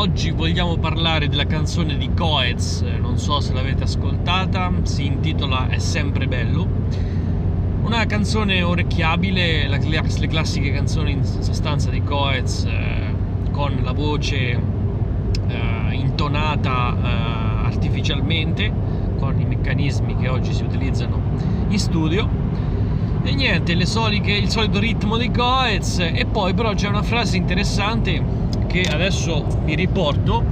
oggi vogliamo parlare della canzone di Coez, non so se l'avete ascoltata, si intitola È sempre bello. Una canzone orecchiabile, la, le classiche canzoni in sostanza di Coez, eh, con la voce eh, intonata eh, artificialmente, con i meccanismi che oggi si utilizzano in studio. E niente, soliche, il solito ritmo di Coez, e poi però c'è una frase interessante che adesso mi riporto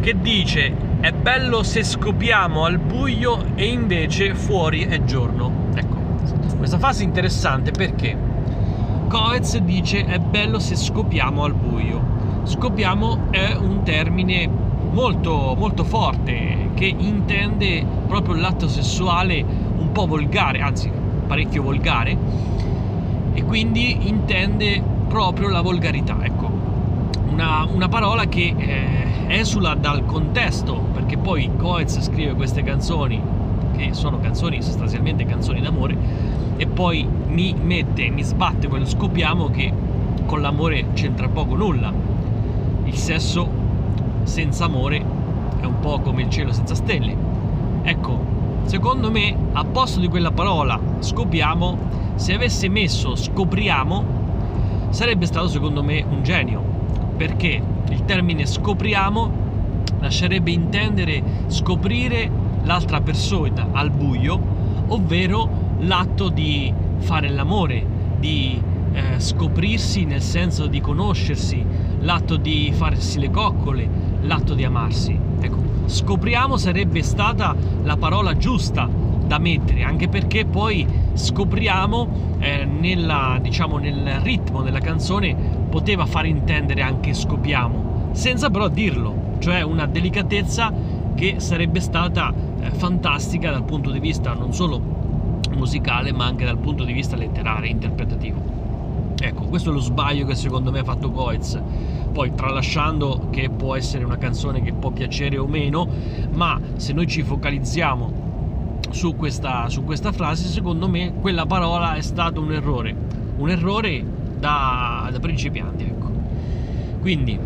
che dice è bello se scopiamo al buio e invece fuori è giorno. Ecco, questa frase è interessante perché Coez dice è bello se scopiamo al buio. Scopiamo è un termine molto, molto forte che intende proprio l'atto sessuale un po' volgare, anzi parecchio volgare, e quindi intende proprio la volgarità. Ecco, una, una parola che eh, esula dal contesto, perché poi Coez scrive queste canzoni, che sono canzoni sostanzialmente canzoni d'amore, e poi mi mette, mi sbatte quello scopiamo che con l'amore c'entra poco nulla. Il sesso senza amore è un po' come il cielo senza stelle. Ecco, secondo me, a posto di quella parola scopiamo, se avesse messo scopriamo, sarebbe stato secondo me un genio perché il termine scopriamo lascerebbe intendere scoprire l'altra persona al buio, ovvero l'atto di fare l'amore, di eh, scoprirsi nel senso di conoscersi, l'atto di farsi le coccole, l'atto di amarsi. Ecco, scopriamo sarebbe stata la parola giusta da mettere, anche perché poi scopriamo eh, nella, diciamo, nel ritmo della canzone poteva far intendere anche scopiamo, senza però dirlo, cioè una delicatezza che sarebbe stata eh, fantastica dal punto di vista non solo musicale ma anche dal punto di vista letterario e interpretativo. Ecco, questo è lo sbaglio che secondo me ha fatto Goetz. Poi tralasciando che può essere una canzone che può piacere o meno, ma se noi ci focalizziamo su questa, su questa frase, secondo me quella parola è stato un errore, un errore da, da principianti. Ecco. Quindi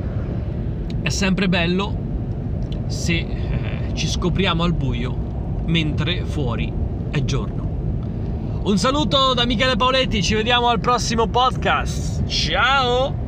è sempre bello se eh, ci scopriamo al buio mentre fuori è giorno. Un saluto da Michele Paoletti, ci vediamo al prossimo podcast. Ciao!